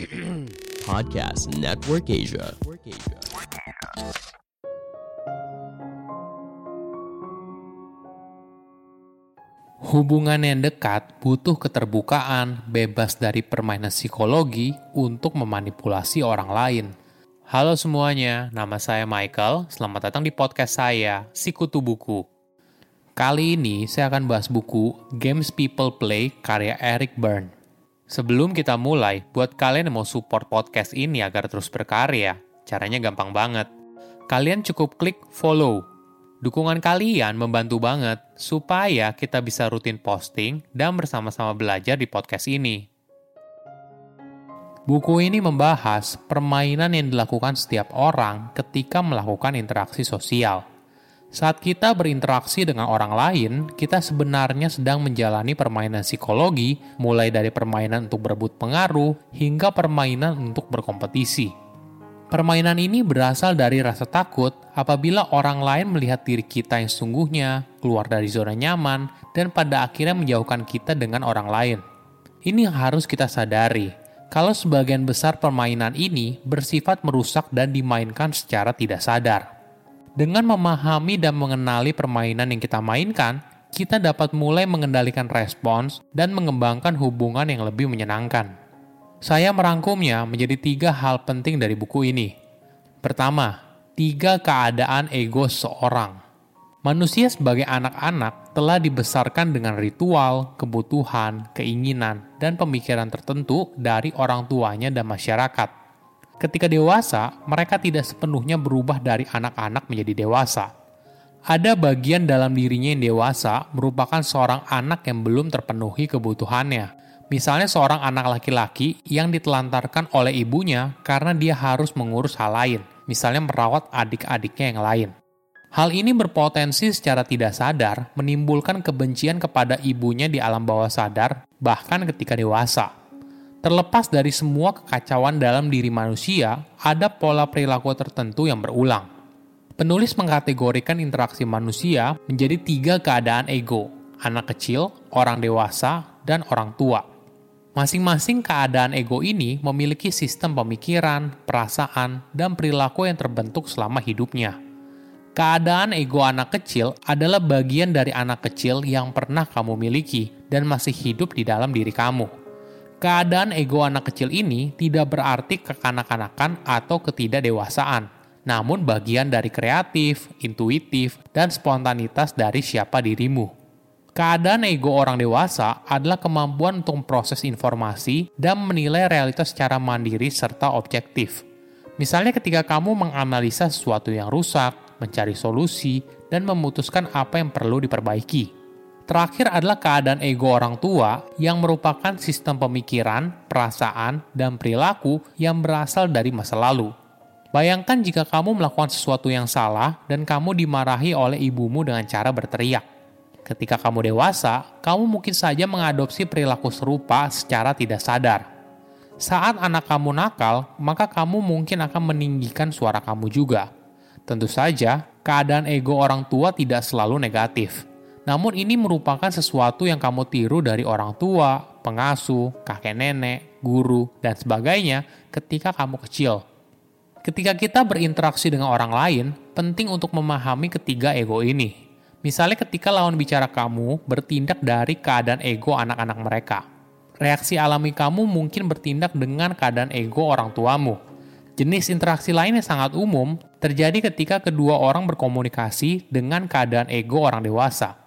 Podcast Network Asia. Hubungan yang dekat butuh keterbukaan, bebas dari permainan psikologi untuk memanipulasi orang lain. Halo semuanya, nama saya Michael. Selamat datang di podcast saya, Sikutu Buku. Kali ini saya akan bahas buku Games People Play karya Eric Byrne. Sebelum kita mulai, buat kalian yang mau support podcast ini agar terus berkarya, caranya gampang banget. Kalian cukup klik follow Dukungan kalian membantu banget supaya kita bisa rutin posting dan bersama-sama belajar di podcast ini. Buku ini membahas permainan yang dilakukan setiap orang ketika melakukan interaksi sosial. Saat kita berinteraksi dengan orang lain, kita sebenarnya sedang menjalani permainan psikologi, mulai dari permainan untuk berebut pengaruh hingga permainan untuk berkompetisi. Permainan ini berasal dari rasa takut apabila orang lain melihat diri kita yang sungguhnya keluar dari zona nyaman dan pada akhirnya menjauhkan kita dengan orang lain. Ini harus kita sadari. Kalau sebagian besar permainan ini bersifat merusak dan dimainkan secara tidak sadar. Dengan memahami dan mengenali permainan yang kita mainkan, kita dapat mulai mengendalikan respons dan mengembangkan hubungan yang lebih menyenangkan. Saya merangkumnya menjadi tiga hal penting dari buku ini. Pertama, tiga keadaan ego seorang. Manusia sebagai anak-anak telah dibesarkan dengan ritual, kebutuhan, keinginan, dan pemikiran tertentu dari orang tuanya dan masyarakat. Ketika dewasa, mereka tidak sepenuhnya berubah dari anak-anak menjadi dewasa. Ada bagian dalam dirinya yang dewasa merupakan seorang anak yang belum terpenuhi kebutuhannya, Misalnya seorang anak laki-laki yang ditelantarkan oleh ibunya karena dia harus mengurus hal lain, misalnya merawat adik-adiknya yang lain. Hal ini berpotensi secara tidak sadar menimbulkan kebencian kepada ibunya di alam bawah sadar, bahkan ketika dewasa. Terlepas dari semua kekacauan dalam diri manusia, ada pola perilaku tertentu yang berulang. Penulis mengkategorikan interaksi manusia menjadi tiga keadaan ego, anak kecil, orang dewasa, dan orang tua. Masing-masing keadaan ego ini memiliki sistem pemikiran, perasaan, dan perilaku yang terbentuk selama hidupnya. Keadaan ego anak kecil adalah bagian dari anak kecil yang pernah kamu miliki dan masih hidup di dalam diri kamu. Keadaan ego anak kecil ini tidak berarti kekanak-kanakan atau ketidakdewasaan, namun bagian dari kreatif, intuitif, dan spontanitas dari siapa dirimu. Keadaan ego orang dewasa adalah kemampuan untuk memproses informasi dan menilai realitas secara mandiri serta objektif. Misalnya ketika kamu menganalisa sesuatu yang rusak, mencari solusi, dan memutuskan apa yang perlu diperbaiki. Terakhir adalah keadaan ego orang tua yang merupakan sistem pemikiran, perasaan, dan perilaku yang berasal dari masa lalu. Bayangkan jika kamu melakukan sesuatu yang salah dan kamu dimarahi oleh ibumu dengan cara berteriak Ketika kamu dewasa, kamu mungkin saja mengadopsi perilaku serupa secara tidak sadar. Saat anak kamu nakal, maka kamu mungkin akan meninggikan suara kamu juga. Tentu saja, keadaan ego orang tua tidak selalu negatif. Namun ini merupakan sesuatu yang kamu tiru dari orang tua, pengasuh, kakek nenek, guru, dan sebagainya ketika kamu kecil. Ketika kita berinteraksi dengan orang lain, penting untuk memahami ketiga ego ini. Misalnya ketika lawan bicara kamu bertindak dari keadaan ego anak-anak mereka. Reaksi alami kamu mungkin bertindak dengan keadaan ego orang tuamu. Jenis interaksi lain yang sangat umum terjadi ketika kedua orang berkomunikasi dengan keadaan ego orang dewasa.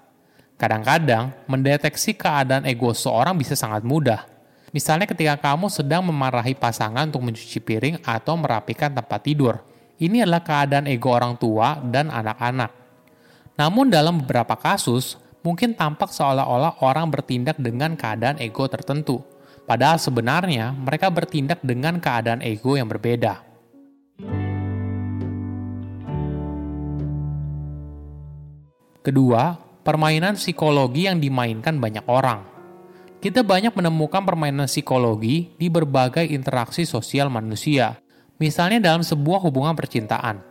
Kadang-kadang, mendeteksi keadaan ego seorang bisa sangat mudah. Misalnya ketika kamu sedang memarahi pasangan untuk mencuci piring atau merapikan tempat tidur. Ini adalah keadaan ego orang tua dan anak-anak. Namun dalam beberapa kasus, mungkin tampak seolah-olah orang bertindak dengan keadaan ego tertentu. Padahal sebenarnya mereka bertindak dengan keadaan ego yang berbeda. Kedua, permainan psikologi yang dimainkan banyak orang. Kita banyak menemukan permainan psikologi di berbagai interaksi sosial manusia, misalnya dalam sebuah hubungan percintaan.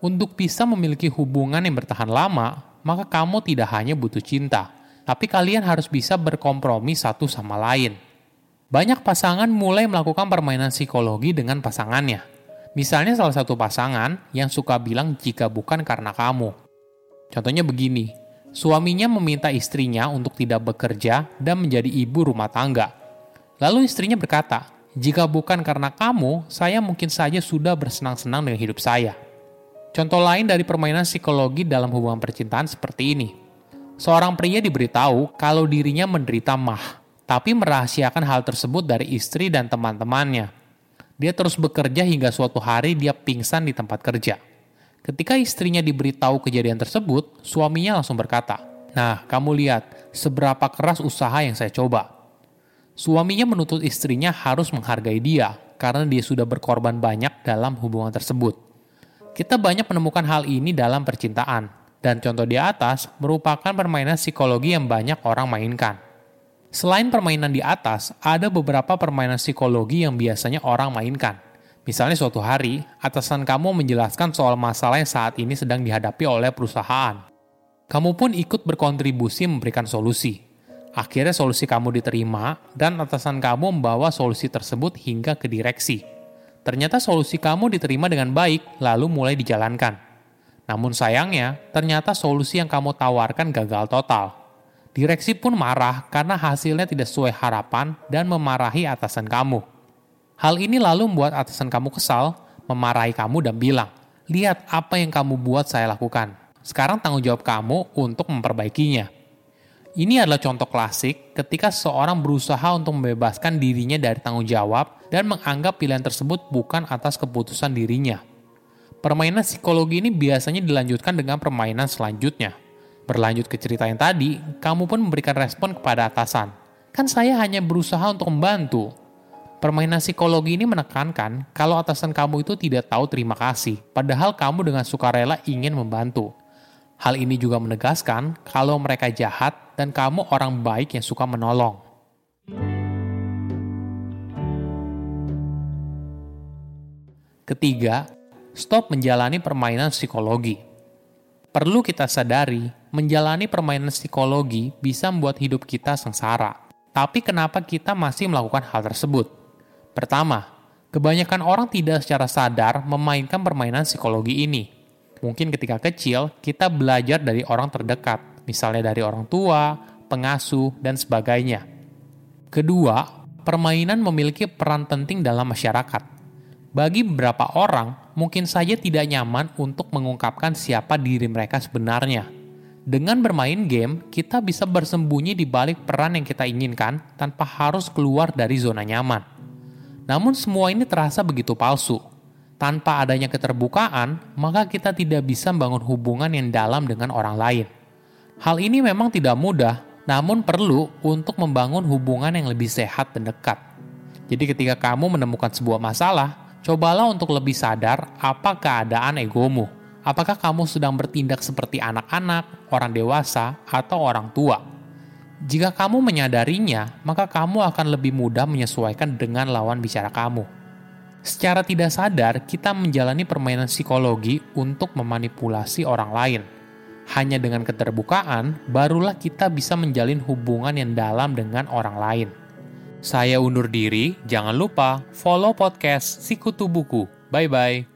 Untuk bisa memiliki hubungan yang bertahan lama, maka kamu tidak hanya butuh cinta, tapi kalian harus bisa berkompromi satu sama lain. Banyak pasangan mulai melakukan permainan psikologi dengan pasangannya. Misalnya salah satu pasangan yang suka bilang jika bukan karena kamu. Contohnya begini, suaminya meminta istrinya untuk tidak bekerja dan menjadi ibu rumah tangga. Lalu istrinya berkata, jika bukan karena kamu, saya mungkin saja sudah bersenang-senang dengan hidup saya. Contoh lain dari permainan psikologi dalam hubungan percintaan seperti ini. Seorang pria diberitahu kalau dirinya menderita mah, tapi merahasiakan hal tersebut dari istri dan teman-temannya. Dia terus bekerja hingga suatu hari dia pingsan di tempat kerja. Ketika istrinya diberitahu kejadian tersebut, suaminya langsung berkata, Nah, kamu lihat seberapa keras usaha yang saya coba. Suaminya menuntut istrinya harus menghargai dia karena dia sudah berkorban banyak dalam hubungan tersebut. Kita banyak menemukan hal ini dalam percintaan, dan contoh di atas merupakan permainan psikologi yang banyak orang mainkan. Selain permainan di atas, ada beberapa permainan psikologi yang biasanya orang mainkan. Misalnya suatu hari, atasan kamu menjelaskan soal masalah yang saat ini sedang dihadapi oleh perusahaan. Kamu pun ikut berkontribusi memberikan solusi. Akhirnya solusi kamu diterima, dan atasan kamu membawa solusi tersebut hingga ke direksi. Ternyata solusi kamu diterima dengan baik, lalu mulai dijalankan. Namun sayangnya, ternyata solusi yang kamu tawarkan gagal total. Direksi pun marah karena hasilnya tidak sesuai harapan dan memarahi atasan kamu. Hal ini lalu membuat atasan kamu kesal, memarahi kamu dan bilang, lihat apa yang kamu buat saya lakukan. Sekarang tanggung jawab kamu untuk memperbaikinya. Ini adalah contoh klasik ketika seseorang berusaha untuk membebaskan dirinya dari tanggung jawab dan menganggap pilihan tersebut bukan atas keputusan dirinya. Permainan psikologi ini biasanya dilanjutkan dengan permainan selanjutnya. Berlanjut ke cerita yang tadi, kamu pun memberikan respon kepada atasan. Kan saya hanya berusaha untuk membantu. Permainan psikologi ini menekankan kalau atasan kamu itu tidak tahu terima kasih, padahal kamu dengan sukarela ingin membantu. Hal ini juga menegaskan kalau mereka jahat dan kamu orang baik yang suka menolong. Ketiga, stop menjalani permainan psikologi. Perlu kita sadari, menjalani permainan psikologi bisa membuat hidup kita sengsara. Tapi kenapa kita masih melakukan hal tersebut? Pertama, kebanyakan orang tidak secara sadar memainkan permainan psikologi ini Mungkin ketika kecil, kita belajar dari orang terdekat, misalnya dari orang tua, pengasuh, dan sebagainya. Kedua, permainan memiliki peran penting dalam masyarakat. Bagi beberapa orang, mungkin saja tidak nyaman untuk mengungkapkan siapa diri mereka sebenarnya. Dengan bermain game, kita bisa bersembunyi di balik peran yang kita inginkan tanpa harus keluar dari zona nyaman. Namun semua ini terasa begitu palsu tanpa adanya keterbukaan, maka kita tidak bisa membangun hubungan yang dalam dengan orang lain. Hal ini memang tidak mudah, namun perlu untuk membangun hubungan yang lebih sehat dan dekat. Jadi ketika kamu menemukan sebuah masalah, cobalah untuk lebih sadar apa keadaan egomu. Apakah kamu sedang bertindak seperti anak-anak, orang dewasa, atau orang tua? Jika kamu menyadarinya, maka kamu akan lebih mudah menyesuaikan dengan lawan bicara kamu secara tidak sadar kita menjalani permainan psikologi untuk memanipulasi orang lain. Hanya dengan keterbukaan, barulah kita bisa menjalin hubungan yang dalam dengan orang lain. Saya undur diri, jangan lupa follow podcast Sikutu Buku. Bye-bye.